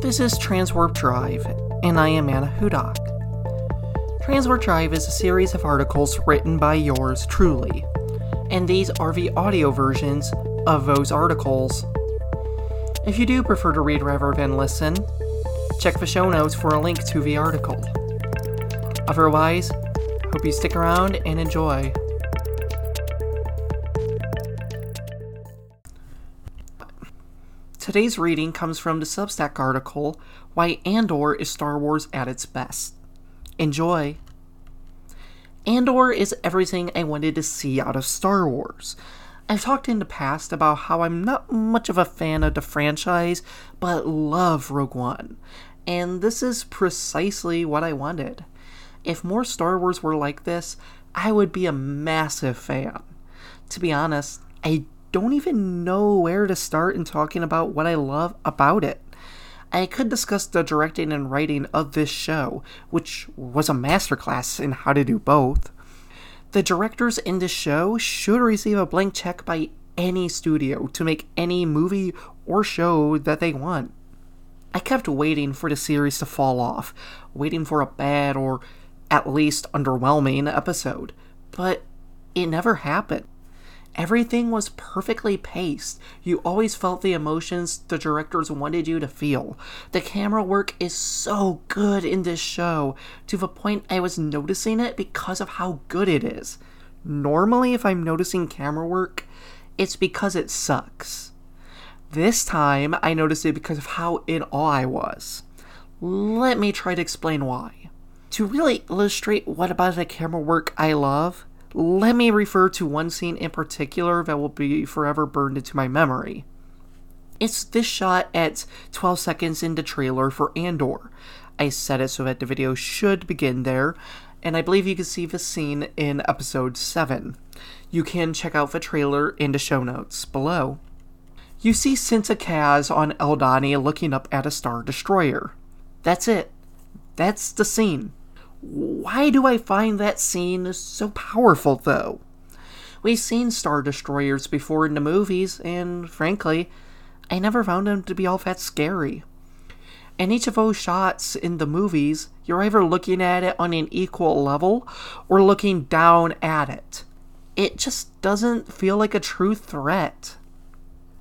This is Transwarp Drive, and I am Anna Hudak. Transwarp Drive is a series of articles written by yours truly, and these are the audio versions of those articles. If you do prefer to read rather than listen, check the show notes for a link to the article. Otherwise, hope you stick around and enjoy. Today's reading comes from the Substack article Why Andor is Star Wars at its best. Enjoy! Andor is everything I wanted to see out of Star Wars. I've talked in the past about how I'm not much of a fan of the franchise, but love Rogue One. And this is precisely what I wanted. If more Star Wars were like this, I would be a massive fan. To be honest, I don't even know where to start in talking about what I love about it. I could discuss the directing and writing of this show, which was a masterclass in how to do both. The directors in this show should receive a blank check by any studio to make any movie or show that they want. I kept waiting for the series to fall off, waiting for a bad or at least underwhelming episode, but it never happened. Everything was perfectly paced. You always felt the emotions the directors wanted you to feel. The camera work is so good in this show, to the point I was noticing it because of how good it is. Normally, if I'm noticing camera work, it's because it sucks. This time, I noticed it because of how in awe I was. Let me try to explain why. To really illustrate what about the camera work I love, let me refer to one scene in particular that will be forever burned into my memory. It's this shot at 12 seconds in the trailer for Andor. I set it so that the video should begin there, and I believe you can see the scene in episode 7. You can check out the trailer in the show notes below. You see Cinta Kaz on Aldhani looking up at a Star Destroyer. That's it. That's the scene. Why do I find that scene so powerful, though? We've seen Star Destroyers before in the movies, and frankly, I never found them to be all that scary. In each of those shots in the movies, you're either looking at it on an equal level or looking down at it. It just doesn't feel like a true threat.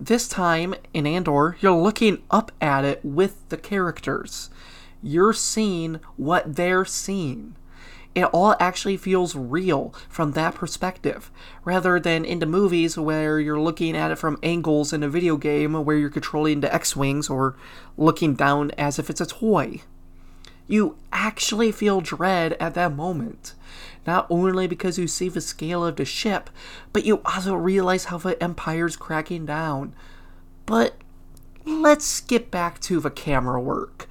This time, in Andor, you're looking up at it with the characters you're seeing what they're seeing. It all actually feels real from that perspective, rather than in the movies where you're looking at it from angles in a video game where you're controlling the X Wings or looking down as if it's a toy. You actually feel dread at that moment, not only because you see the scale of the ship, but you also realize how the Empire's cracking down. But let's get back to the camera work.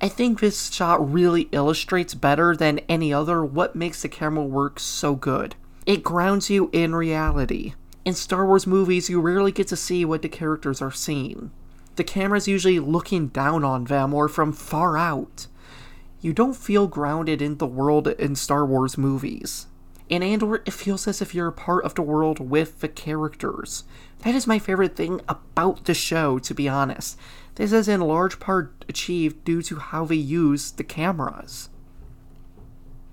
I think this shot really illustrates better than any other what makes the camera work so good. It grounds you in reality. In Star Wars movies, you rarely get to see what the characters are seeing. The camera's usually looking down on them or from far out. You don't feel grounded in the world in Star Wars movies. In Andor, it feels as if you're a part of the world with the characters. That is my favorite thing about the show, to be honest. This is in large part achieved due to how they use the cameras.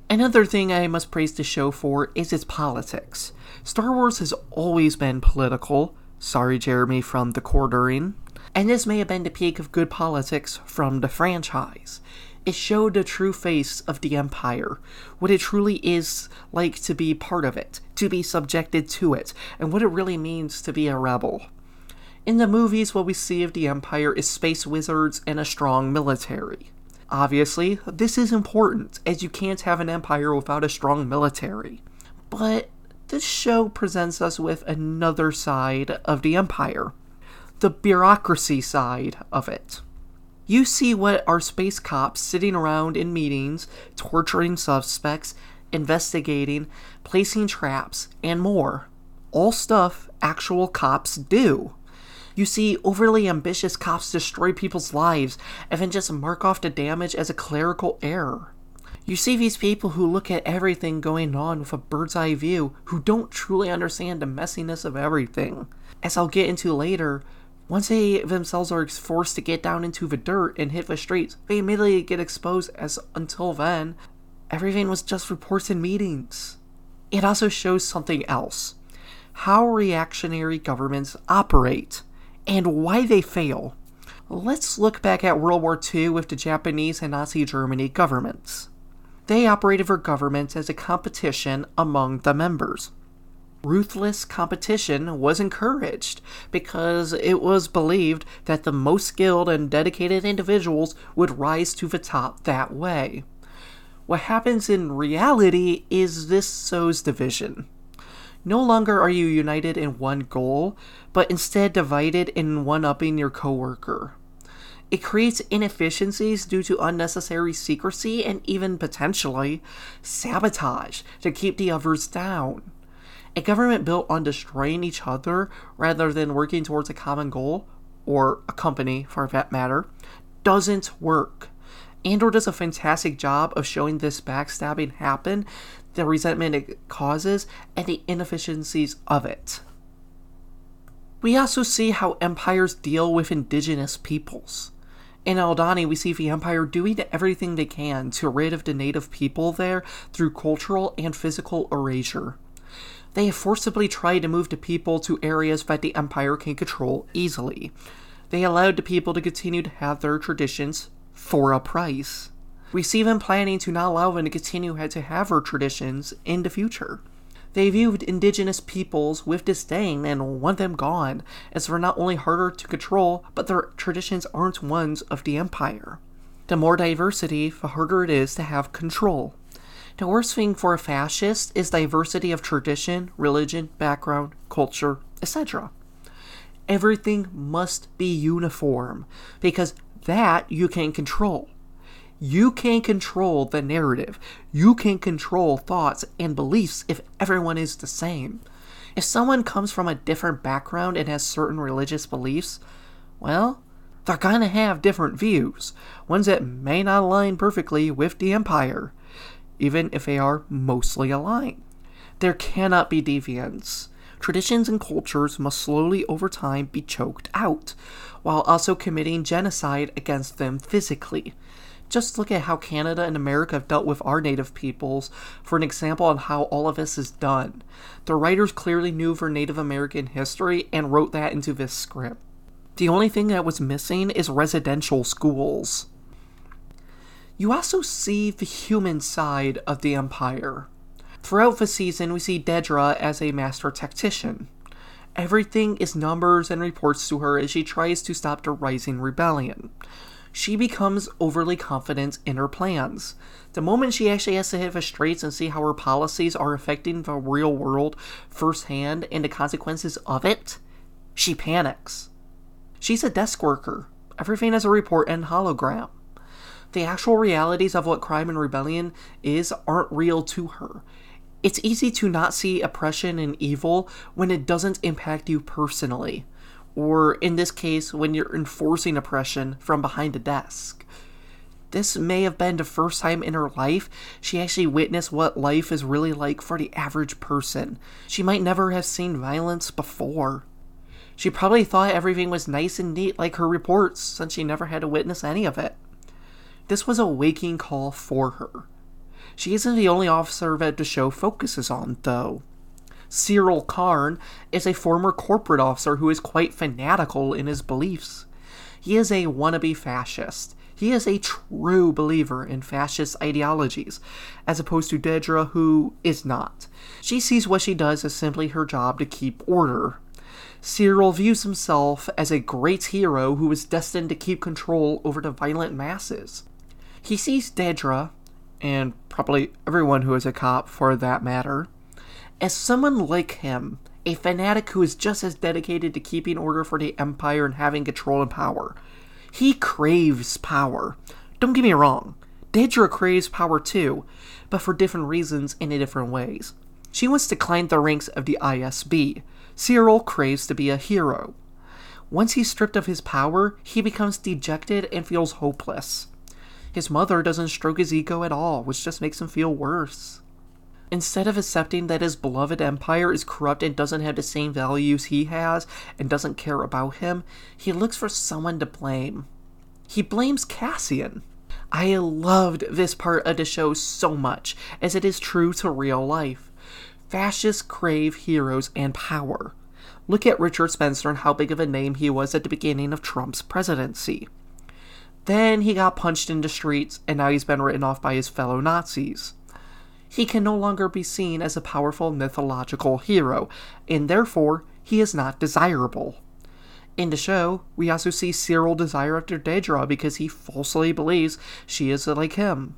Another thing I must praise the show for is its politics. Star Wars has always been political. Sorry, Jeremy, from the quartering. And this may have been the peak of good politics from the franchise. It showed the true face of the Empire, what it truly is like to be part of it, to be subjected to it, and what it really means to be a rebel. In the movies, what we see of the Empire is space wizards and a strong military. Obviously, this is important, as you can't have an empire without a strong military. But this show presents us with another side of the Empire the bureaucracy side of it. You see what are space cops sitting around in meetings, torturing suspects, investigating, placing traps, and more. All stuff actual cops do. You see overly ambitious cops destroy people's lives and then just mark off the damage as a clerical error. You see these people who look at everything going on with a bird's eye view, who don't truly understand the messiness of everything. As I'll get into later, Once they themselves are forced to get down into the dirt and hit the streets, they immediately get exposed as until then, everything was just reports and meetings. It also shows something else how reactionary governments operate and why they fail. Let's look back at World War II with the Japanese and Nazi Germany governments. They operated their governments as a competition among the members. Ruthless competition was encouraged because it was believed that the most skilled and dedicated individuals would rise to the top that way. What happens in reality is this sows division. No longer are you united in one goal, but instead divided in one upping your coworker. It creates inefficiencies due to unnecessary secrecy and even potentially sabotage to keep the others down. A government built on destroying each other rather than working towards a common goal, or a company for that matter, doesn't work. Andor does a fantastic job of showing this backstabbing happen the resentment it causes, and the inefficiencies of it. We also see how empires deal with indigenous peoples. In Aldhani, we see the Empire doing everything they can to rid of the native people there through cultural and physical erasure. They have forcibly tried to move the people to areas that the Empire can control easily. They allowed the people to continue to have their traditions for a price. We see them planning to not allow them to continue to have their traditions in the future. They viewed indigenous peoples with disdain and want them gone, as they're not only harder to control, but their traditions aren't ones of the Empire. The more diversity, the harder it is to have control. The worst thing for a fascist is diversity of tradition, religion, background, culture, etc. Everything must be uniform, because that you can control. You can control the narrative. You can control thoughts and beliefs if everyone is the same. If someone comes from a different background and has certain religious beliefs, well, they're gonna have different views, ones that may not align perfectly with the Empire, even if they are mostly aligned. There cannot be deviance. Traditions and cultures must slowly over time be choked out, while also committing genocide against them physically. Just look at how Canada and America have dealt with our native peoples for an example on how all of this is done. The writers clearly knew their Native American history and wrote that into this script. The only thing that was missing is residential schools. You also see the human side of the Empire. Throughout the season, we see Dedra as a master tactician. Everything is numbers and reports to her as she tries to stop the rising rebellion she becomes overly confident in her plans. The moment she actually has to hit the streets and see how her policies are affecting the real world firsthand and the consequences of it, she panics. She's a desk worker. Everything is a report and hologram. The actual realities of what crime and rebellion is aren't real to her. It's easy to not see oppression and evil when it doesn't impact you personally or in this case, when you're enforcing oppression from behind a desk. This may have been the first time in her life she actually witnessed what life is really like for the average person. She might never have seen violence before. She probably thought everything was nice and neat like her reports, since she never had to witness any of it. This was a waking call for her. She isn't the only officer that the show focuses on, though. Syril Karn is a former corporate officer who is quite fanatical in his beliefs. He is a wannabe fascist. He is a true believer in fascist ideologies, as opposed to Dedra, who is not. She sees what she does as simply her job to keep order. Syril views himself as a great hero who is destined to keep control over the violent masses. He sees Dedra, and probably everyone who is a cop for that matter, as someone like him, a fanatic who is just as dedicated to keeping order for the Empire and having control and power, he craves power. Don't get me wrong, Dedra craves power too, but for different reasons and in different ways. She wants to climb the ranks of the ISB. Syril craves to be a hero. Once he's stripped of his power, he becomes dejected and feels hopeless. His mother doesn't stroke his ego at all, which just makes him feel worse. Instead of accepting that his beloved empire is corrupt and doesn't have the same values he has and doesn't care about him, he looks for someone to blame. He blames Cassian. I loved this part of the show so much, as it is true to real life. Fascists crave heroes and power. Look at Richard Spencer and how big of a name he was at the beginning of Trump's presidency. Then he got punched in the streets, and now he's been written off by his fellow Nazis. He can no longer be seen as a powerful mythological hero, and therefore he is not desirable. In the show, we also see Syril desire after Dedra because he falsely believes she is like him.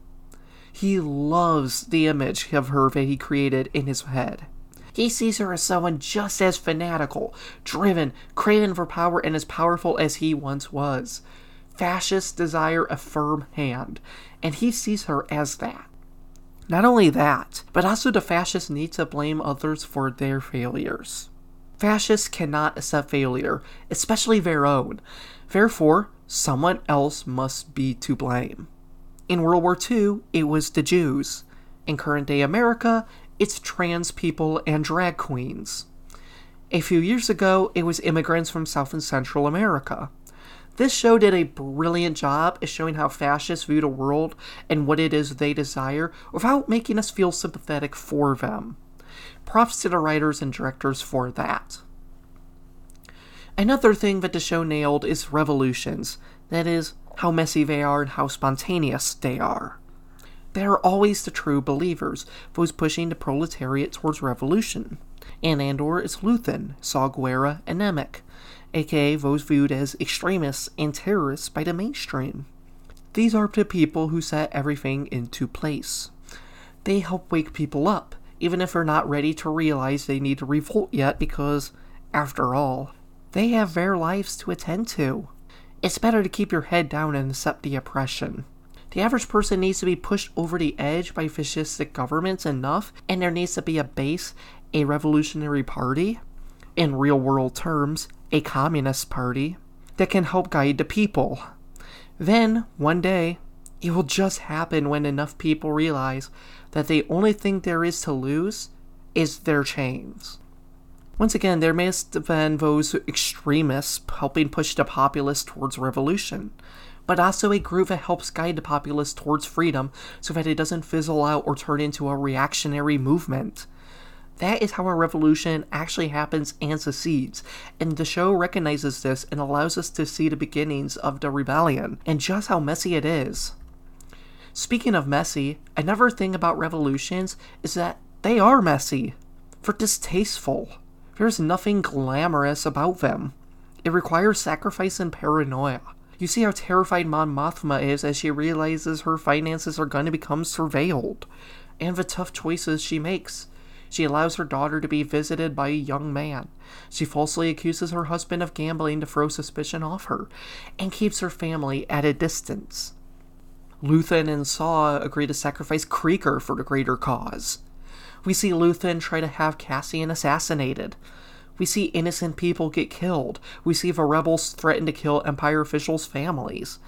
He loves the image of her that he created in his head. He sees her as someone just as fanatical, driven, craving for power, and as powerful as he once was. Fascists desire a firm hand, and he sees her as that. Not only that, but also the fascists need to blame others for their failures. Fascists cannot accept failure, especially their own. Therefore, someone else must be to blame. In World War II, it was the Jews. In current day America, it's trans people and drag queens. A few years ago, it was immigrants from South and Central America. This show did a brilliant job at showing how fascists view the world and what it is they desire without making us feel sympathetic for them. Props to the writers and directors for that. Another thing that the show nailed is revolutions, that is, how messy they are and how spontaneous they are. They are always the true believers, those pushing the proletariat towards revolution. In Andor is Luthen, Saw Gerrera, and Nemik aka those viewed as extremists and terrorists by the mainstream. These are the people who set everything into place. They help wake people up, even if they're not ready to realize they need to revolt yet because, after all, they have their lives to attend to. It's better to keep your head down and accept the oppression. The average person needs to be pushed over the edge by fascistic governments enough, and there needs to be a base, a revolutionary party, in real world terms, a communist party that can help guide the people. Then, one day, it will just happen when enough people realize that the only thing there is to lose is their chains. Once again, there must have been those extremists helping push the populace towards revolution, but also a group that helps guide the populace towards freedom so that it doesn't fizzle out or turn into a reactionary movement. That is how a revolution actually happens and succeeds, and the show recognizes this and allows us to see the beginnings of the rebellion and just how messy it is. Speaking of messy, another thing about revolutions is that they are messy. They're distasteful. There's nothing glamorous about them. It requires sacrifice and paranoia. You see how terrified Mon Mothma is as she realizes her finances are going to become surveilled, and the tough choices she makes she allows her daughter to be visited by a young man. She falsely accuses her husband of gambling to throw suspicion off her, and keeps her family at a distance. Luthen and Saw agree to sacrifice Kreegyr for the greater cause. We see Luthen try to have Cassian assassinated. We see innocent people get killed. We see the rebels threaten to kill Empire officials' families.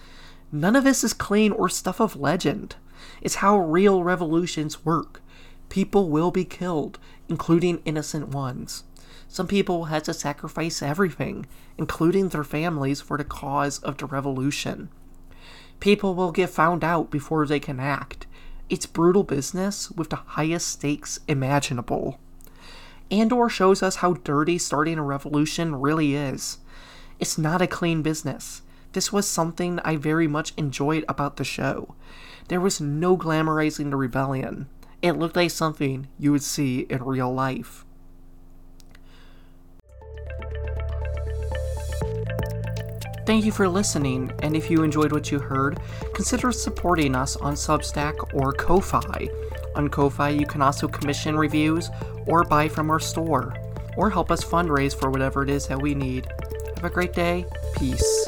None of this is clean or stuff of legend. It's how real revolutions work. People will be killed, including innocent ones. Some people had to sacrifice everything, including their families, for the cause of the revolution. People will get found out before they can act. It's brutal business with the highest stakes imaginable. Andor shows us how dirty starting a revolution really is. It's not a clean business. This was something I very much enjoyed about the show. There was no glamorizing the rebellion. It looked like something you would see in real life. Thank you for listening, and if you enjoyed what you heard, consider supporting us on Substack or Ko-Fi. On Ko-Fi, you can also commission reviews or buy from our store, or help us fundraise for whatever it is that we need. Have a great day. Peace.